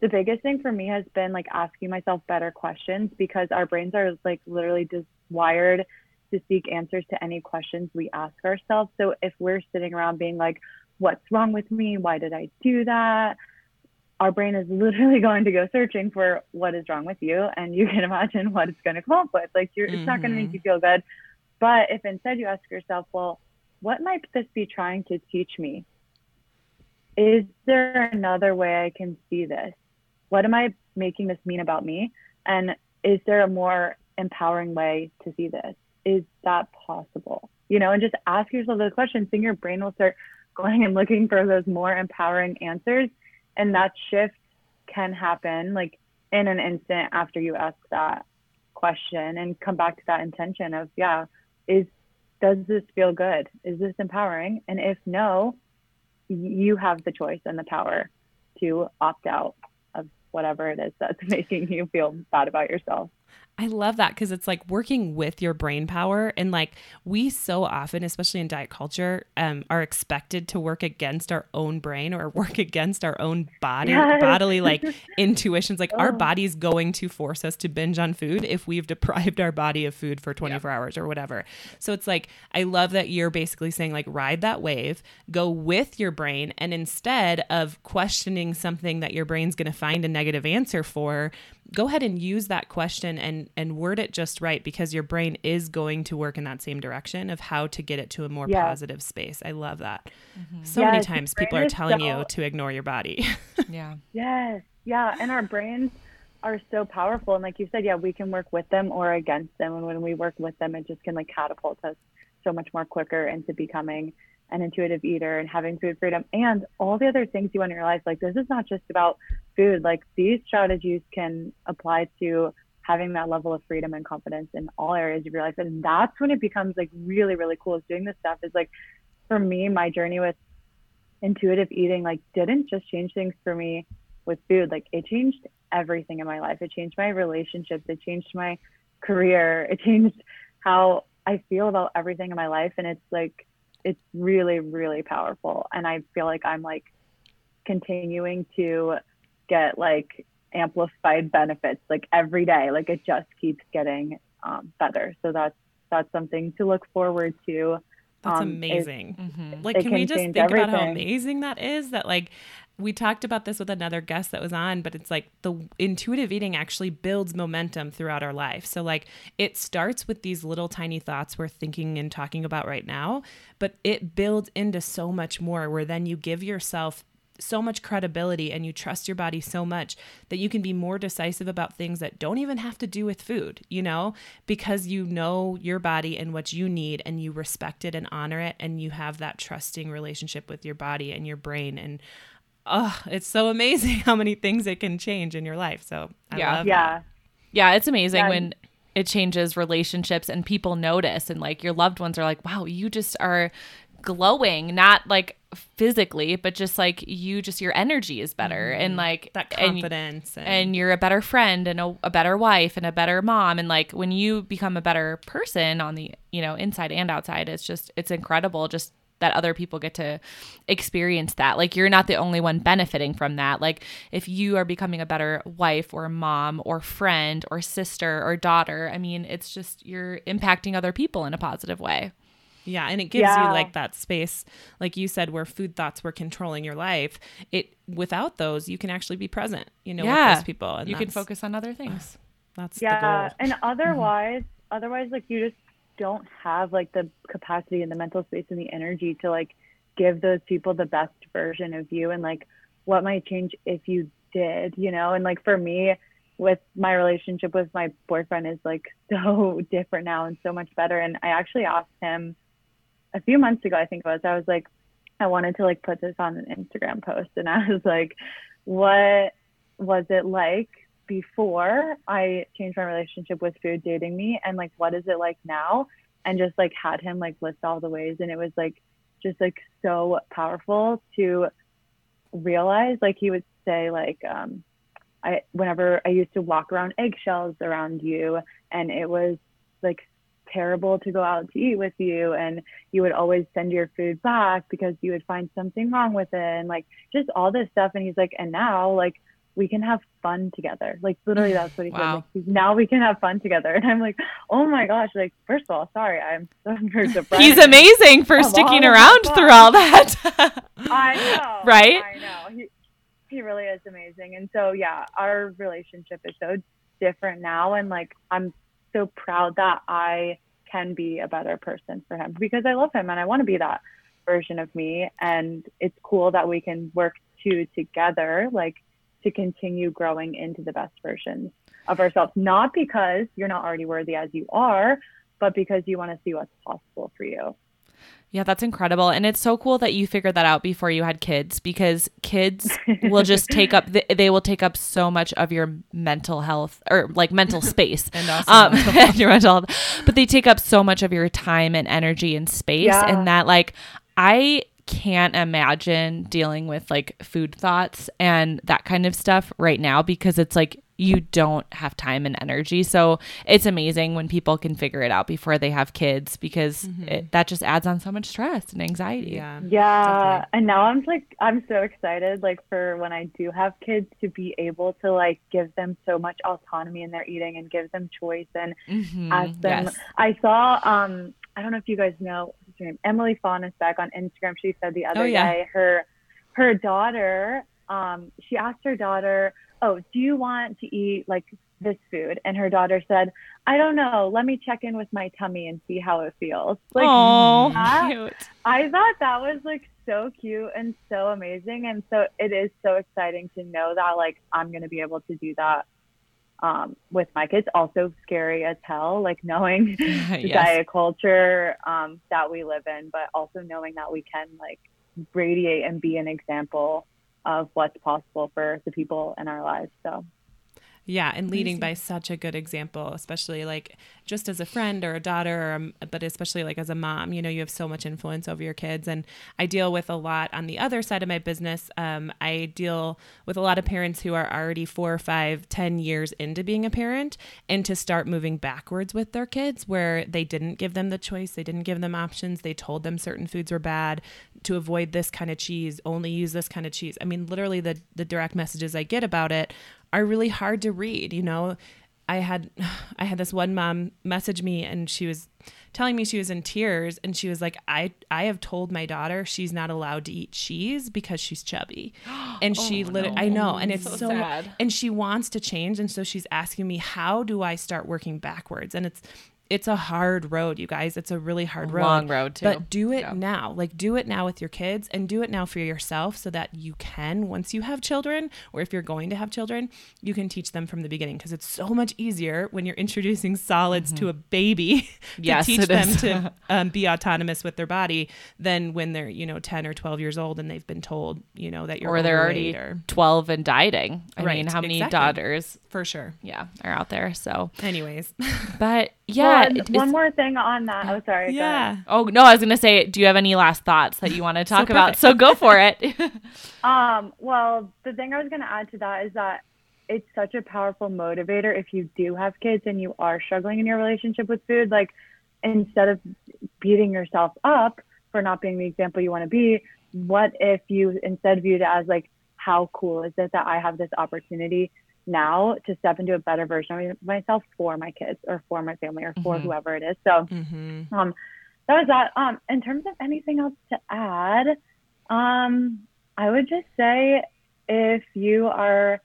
the biggest thing for me has been like asking myself better questions because our brains are like literally just wired to seek answers to any questions we ask ourselves. So if we're sitting around being like, what's wrong with me? Why did I do that? Our brain is literally *laughs* going to go searching for what is wrong with you. And you can imagine *laughs* what it's going to come up with. Like, you're, mm-hmm. it's not going to make you feel good. But if instead you ask yourself, well, what might this be trying to teach me? Is there another way I can see this? What am I making this mean about me? And is there a more empowering way to see this? Is that possible? You know, and just ask yourself those questions, then your brain will start going and looking for those more empowering answers. And that shift can happen like in an instant after you ask that question and come back to that intention of, yeah, is does this feel good? Is this empowering? And if no, you have the choice and the power to opt out of whatever it is that's *laughs* making you feel bad about yourself. I love that because it's like working with your brain power. And like we so often, especially in diet culture, um, are expected to work against our own brain or work *laughs* against our own body, yes. bodily like *laughs* intuitions. Like oh. our body's going to force us to binge on food if we've deprived our body of food for 24 hours or whatever. So it's like, I love that you're basically saying, like, ride that wave, go with your brain. And instead of questioning something that your brain's going to find a negative answer for, go ahead and use that question and and word it just right because your brain is going to work in that same direction of how to get it to a more yes. positive space. I love that. Mm-hmm. So yes, many times people are telling so, you to ignore your body. *laughs* yeah. Yes. Yeah, and our brains are so powerful and like you said, yeah, we can work with them or against them and when we work with them it just can like catapult us so much more quicker into becoming an intuitive eater and having food freedom and all the other things you want in your life. Like this is not just about food. Like these strategies can apply to having that level of freedom and confidence in all areas of your life. And that's when it becomes like really, really cool is doing this stuff is like for me, my journey with intuitive eating like didn't just change things for me with food. Like it changed everything in my life. It changed my relationships. It changed my career. It changed how I feel about everything in my life. And it's like it's really really powerful and i feel like i'm like continuing to get like amplified benefits like every day like it just keeps getting um, better so that's that's something to look forward to that's um, amazing. Mm-hmm. Like, can, can, we just think everything. about how amazing that is? That like we talked about this with another guest that was on, but it's like the intuitive eating actually builds momentum throughout our life. So, like, it starts with these little tiny thoughts we're thinking and talking about right now, but it builds into so much more where then you give yourself so much credibility and you trust your body so much that you can be more decisive about things that don't even have to do with food, you know, because you know your body and what you need and you respect it and honor it and you have that trusting relationship with your body and your brain and oh, it's so amazing *laughs* how many things it can change in your life. So I yeah, yeah, that. yeah. It's amazing yeah. when it changes relationships and people notice and like your loved ones are like, wow, you just are glowing, not like physically, but just like you just your energy is better mm-hmm. and like that and- confidence and, and you're a better friend and a, a better wife and a better mom and like when you become a better person on the you know inside and outside it's just it's incredible just that other people get to experience that like you're not the only one benefiting from that like if you are becoming a better wife or mom or friend or sister or daughter i mean it's just you're impacting other people in a positive way Yeah, and it gives Yeah. you like that space, like you said, where food thoughts were controlling your life. It without those, you can actually be present, you know, with those people, and you can focus on other things That's yeah the goal. and mm-hmm. otherwise otherwise like you just don't have like the capacity and the mental space and the energy to like give those people the best version of you and like what might change if you did you know? And like for me with my relationship with my boyfriend is like *laughs* so different now and so much better. And i actually asked him a few months ago i think it was i was like i wanted to like put this on an instagram post. And i was like what was it like before I changed my relationship with food dating me and like what is it like now? And just like had him like list all the ways and it was like just like so powerful to realize like he would say like um I whenever I used to walk around eggshells around you and it was like terrible to go out to eat with you and you would always send your food back because you would find something wrong with it and like just all this stuff. And he's like and now like we can have fun together. Like literally that's what he said. Like, now we can have fun together. *laughs* And i'm like oh my gosh. Like first of all sorry. I'm so *laughs* surprised. He's amazing for sticking around the through all that. *laughs* I know. Right? I know. He he really is amazing. And so yeah, our relationship is so different now. And like I'm so proud that I can be a better person for him because I love him and I want to be that version of me. And it's cool that we can work two together. Like to continue growing into the best versions of ourselves not because you're not already worthy as you are but because you want to see what's possible for you Yeah, that's incredible. And it's so cool that you figured that out before you had kids because kids will just *laughs* take up, th- they will take up so much of your mental health or like mental *laughs* space. And also um, mental *laughs* and your mental health. But they take up so much of your time and energy and space. Yeah. And that, like, I can't imagine dealing with like food thoughts and that kind of stuff right now because it's like you don't have time and energy. So it's amazing when people can figure it out before they have kids because it, that just adds on so much stress and anxiety. Yeah. Yeah, and now I'm like I'm so excited like for when I do have kids to be able to like give them so much autonomy in their eating and give them choice and Mhm. ask them. Yes. I saw um I don't know if you guys know what's her name Emily Fonnesbeck on Instagram. She said the other Oh, yeah. day her her daughter um she asked her daughter, "Oh, do you want to eat like this food?" And her daughter said, "I don't know. Let me check in with my tummy and see how it feels." Like oh, cute. I thought that was like so cute and so amazing. And so it is so exciting to know that like I'm going to be able to do that um, with my kids. Also scary as hell, like knowing *laughs* the Yes. diet culture um, that we live in, but also knowing that we can like radiate and be an example of what's possible for the people in our lives. So Yeah, and leading by such a good example, especially like just as a friend or a daughter, or, um, but especially like as a mom, you know, you have so much influence over your kids. And I deal with a lot on the other side of my business. Um, I deal with a lot of parents who are already four, five, ten years into being a parent and to start moving backwards with their kids where they didn't give them the choice, they didn't give them options, they told them certain foods were bad to avoid this kind of cheese, only use this kind of cheese. I mean, literally the the direct messages I get about it are really hard to read, you know. I had *sighs* I had this one mom message me and she was telling me she was in tears and she was like I I have told my daughter she's not allowed to eat cheese because she's chubby. *gasps* And she oh, literally I know and it's So so, sad. and she wants to change and so she's asking me how do I start working backwards and it's it's a hard road, you guys. It's a really hard road. long road, too. But do it Yeah. now. Like do it now with your kids and do it now for yourself so that you can once you have children or if you're going to have children, you can teach them from the beginning because it's so much easier when you're *laughs* introducing solids to a baby *laughs* to Mm-hmm. Yes, teach them to *laughs* um, be autonomous with their body than when they're, you know, 10 or 12 years old and they've been told, you know, that you're or they're already or 12 and dieting. I Right, mean, how many exactly. daughters, for sure. yeah, are out there? So, Anyways, but yeah, Well, Yeah. one more thing on that. Oh, sorry. Yeah. Oh no, I was gonna say, do you have any last thoughts that you want to *laughs* talk about? So go for it. *laughs* Um, well, the thing I was going to add to that is that it's such a powerful motivator if you do have kids and you are struggling in your relationship with food. Like, instead of beating yourself up for not being the example you want to be, what if you instead viewed it as like, how cool is it that I have this opportunity now to step into a better version of myself for my kids or for my family or for Mhm. whoever it is? So, Mm-hmm. um, that was that. Um, in terms of anything else to add, um, I would just say if you are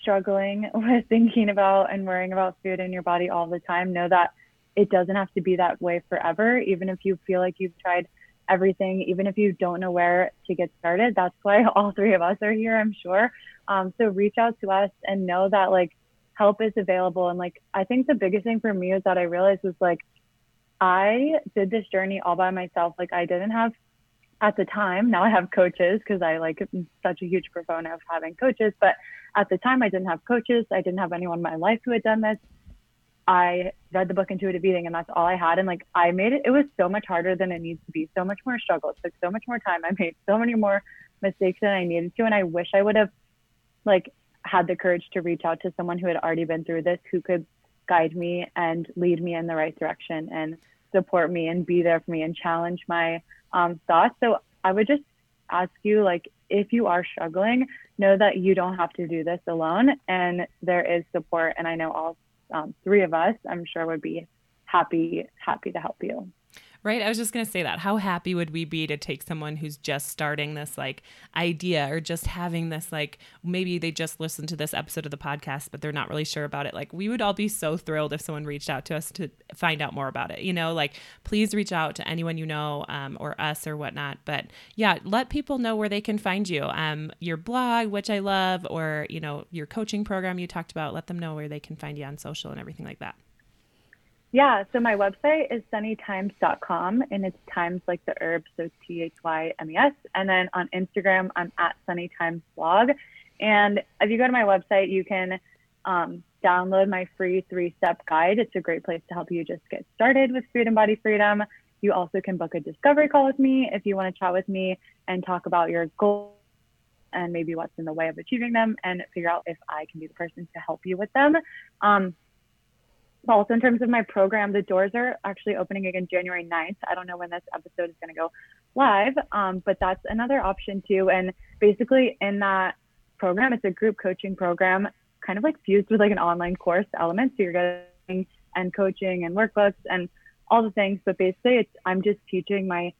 struggling *laughs* with thinking about and worrying about food in your body all the time, know that it doesn't have to be that way forever. Even if you feel like you've tried everything, even if you don't know where to get started, that's why *laughs* all three of us are here, I'm sure. Um, so reach out to us and know that like help is available. And like, I think the biggest thing for me is that I realized was like, I did this journey all by myself. Like I didn't have at the time, now I have coaches because I like am such a huge proponent of having coaches, but at the time I didn't have coaches. I didn't have anyone in my life who had done this. I read the book Intuitive Eating and that's all I had. And like I made it, it was so much harder than it needs to be, so much more struggle. It took so much more time. I made so many more mistakes than I needed to. And I wish I would have like had the courage to reach out to someone who had already been through this, who could guide me and lead me in the right direction and support me and be there for me and challenge my um, thoughts. So I would just ask you, like, if you are struggling, know that you don't have to do this alone, and there is support. And I know all um, three of us, I'm sure, would be happy happy to help you. Right. I was just going to say that. How happy would we be to take someone who's just starting this like idea or just having this like maybe they just listened to this episode of the podcast, but they're not really sure about it. Like, we would all be so thrilled if someone reached out to us to find out more about it. You know, like, please reach out to anyone you know um, or us or whatnot. But yeah, let people know where they can find you. Um, your blog, which I love, or, you know, your coaching program you talked about, let them know where they can find you on social and everything like that. Yeah, so my website is sunnythymes.com and it's times like the herb, so T H Y M E S. And then on Instagram, I'm at sunnythymesblog. And if you go to my website, you can um, download my free three step guide. It's a great place to help you just get started with food and body freedom. You also can book a discovery call with me if you want to chat with me and talk about your goals and maybe what's in the way of achieving them and figure out if I can be the person to help you with them. Um, also in terms of my program, the doors are actually opening again January 9th. I don't know when this episode is going to go live, um, but that's another option too. And basically in that program, it's a group coaching program, kind of like fused with like an online course element. So you're getting and coaching and workbooks and all the things. But basically, it's I'm just teaching my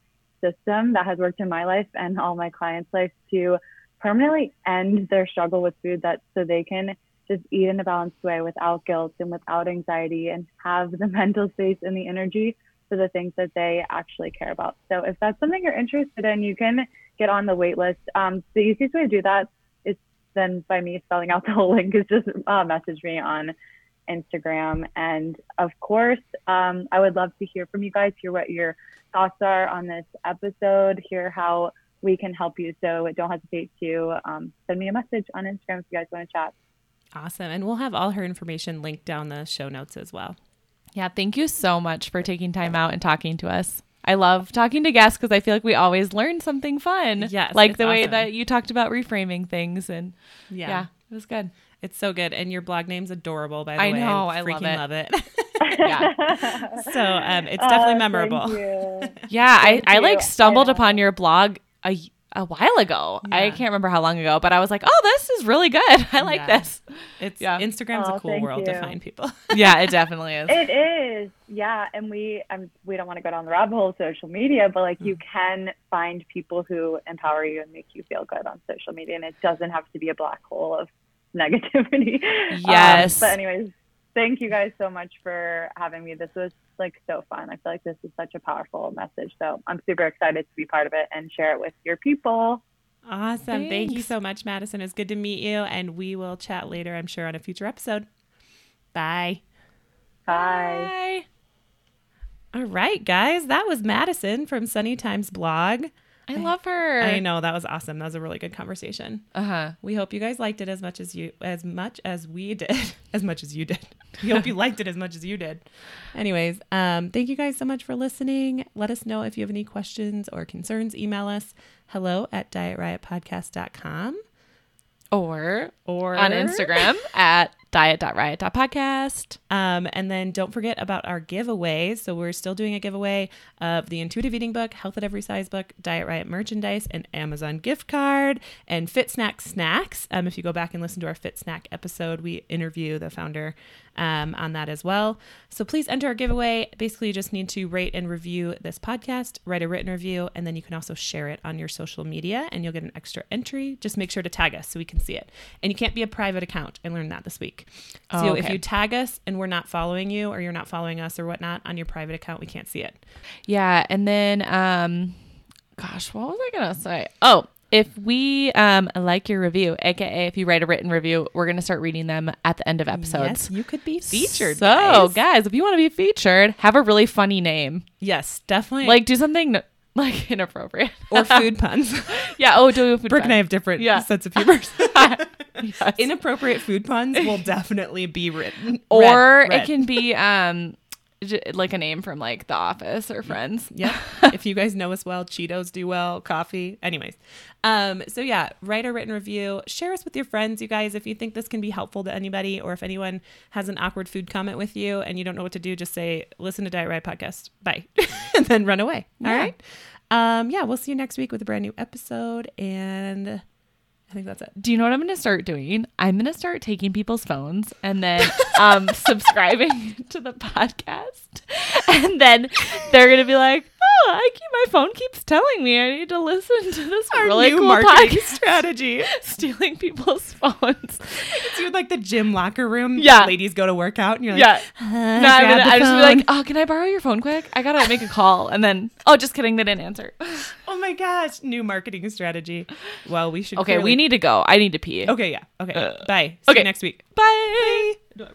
system that has worked in my life and all my clients' life to permanently end their struggle with food that so they can just eat in a balanced way without guilt and without anxiety and have the *laughs* mental space and the energy for the things that they actually care about. So if that's something you're interested in, you can get on the wait list. Um, the easiest way to do that is then by me spelling out *laughs* the whole link is just uh, message me on Instagram. And of course, um, I would love to hear from you guys, hear what your thoughts are on this episode, hear how we can help you. So don't hesitate to um, send me a message on Instagram if you guys want to chat. Awesome. And we'll have all her information linked down the show notes as well. Yeah, thank you so much for taking time out and talking to us. I love talking to guests because I feel like we always learn something fun. Yes, like it's the way that you talked about reframing things, and Yeah. yeah, it was good. It's so good. And your blog name's adorable, by the I way. know, I love freaking it. love it. *laughs* Yeah. so um, it's *laughs* definitely Oh, memorable. Thank you. Yeah, I, Thank I you. like stumbled I upon your blog a, a while ago. I can't remember how long ago, but I was like, oh, this is really good. *laughs* I like Yeah. this. It's Yeah. Instagram's Oh, a cool thank world to find people. *laughs* Yeah, it definitely is. It is, yeah. And we um, we don't want to go down the rabbit hole of social media, but like you can find people who empower you and make you feel good on social media, and it doesn't have to be a black hole of *laughs* negativity. Um, Yes. but anyways, thank you guys so much for having me. This was like so fun. I feel like this is such a powerful message, so I'm super excited to be part of it and share it with your people. Awesome. Thank you so much, Madison. It's good to meet you. And we will chat later, I'm sure, on a future episode. Bye. Bye. All right, guys. That was Madison from Sunny Thymes blog. I love her. I know that was awesome. That was a really good conversation. Uh huh. We hope you guys liked it as much as you as much as we did. *laughs* As much as you did. We hope you liked it as much as you did. Anyways, um, thank you guys so much for listening. Let us know if you have any questions or concerns. Email us hello at dietriotpodcast.com Or or on Instagram at diet.riot.podcast. Um, and then don't forget about our giveaways. So we're still doing a giveaway of the Intuitive Eating book, Health at Every Size book, Diet Riot merchandise, and Amazon gift card, and Fit Snack snacks. Um, if you go back and listen to our Fit Snack episode, we interview the founder um, on that as well. So please enter our giveaway. Basically, you just need to rate and review this podcast, write a written review, and then you can also share it on your social media, and you'll get an extra entry. Just make sure to tag us so we can see it. And you can't be a private account. I learned that this week. So Oh, if you tag us and we're not following you or you're not following us or whatnot on your private account, we can't see it. Yeah, and then um gosh, what was I gonna say? Oh, if we um like your review, aka if you write a written review, we're gonna start reading them at the end of episodes. Yes, you could be featured. So, guys. guys. if you want to be featured, have a really funny name. yes, definitely. Like do something like *laughs* inappropriate. or *laughs* food puns. yeah, oh, do food Brooke and I have different Yeah. sense of *laughs* humor. Yes. Inappropriate food puns will definitely be written. or it can be um like a name from like The Office or Friends. Yeah. *laughs* if you guys know us well, Cheetos do well, coffee. Anyways. Um, so yeah, write a written review. Share us with your friends, you guys. If you think this can be helpful to anybody, or if anyone has an awkward food comment with you and you don't know what to do, just say, listen to Diet Riot Podcast. Bye. *laughs* and then run away. All Yeah. right. Um, yeah, we'll see you next week with a brand new episode. And I think that's it. Do you know what I'm going to start doing? I'm going to start taking people's phones and then um, *laughs* subscribing *laughs* to the podcast. And then they're going to be like, oh, I keep my phone keeps telling me I need to listen to this Our really new cool marketing podcast. *laughs* strategy. *laughs* Stealing people's *laughs* phones. It's you like the gym locker room. Yeah. Ladies go to work out and you're like, yeah. "Uh, No, the I'm just be like, oh, can I borrow your phone quick? I gotta make a call, and then, oh, just kidding, they didn't answer. oh my gosh, new marketing strategy. Well, we should. Okay, clearly- we need to go. I need to pee. Okay, yeah. Okay. Uh, Bye. See okay. you next week. Bye. Bye.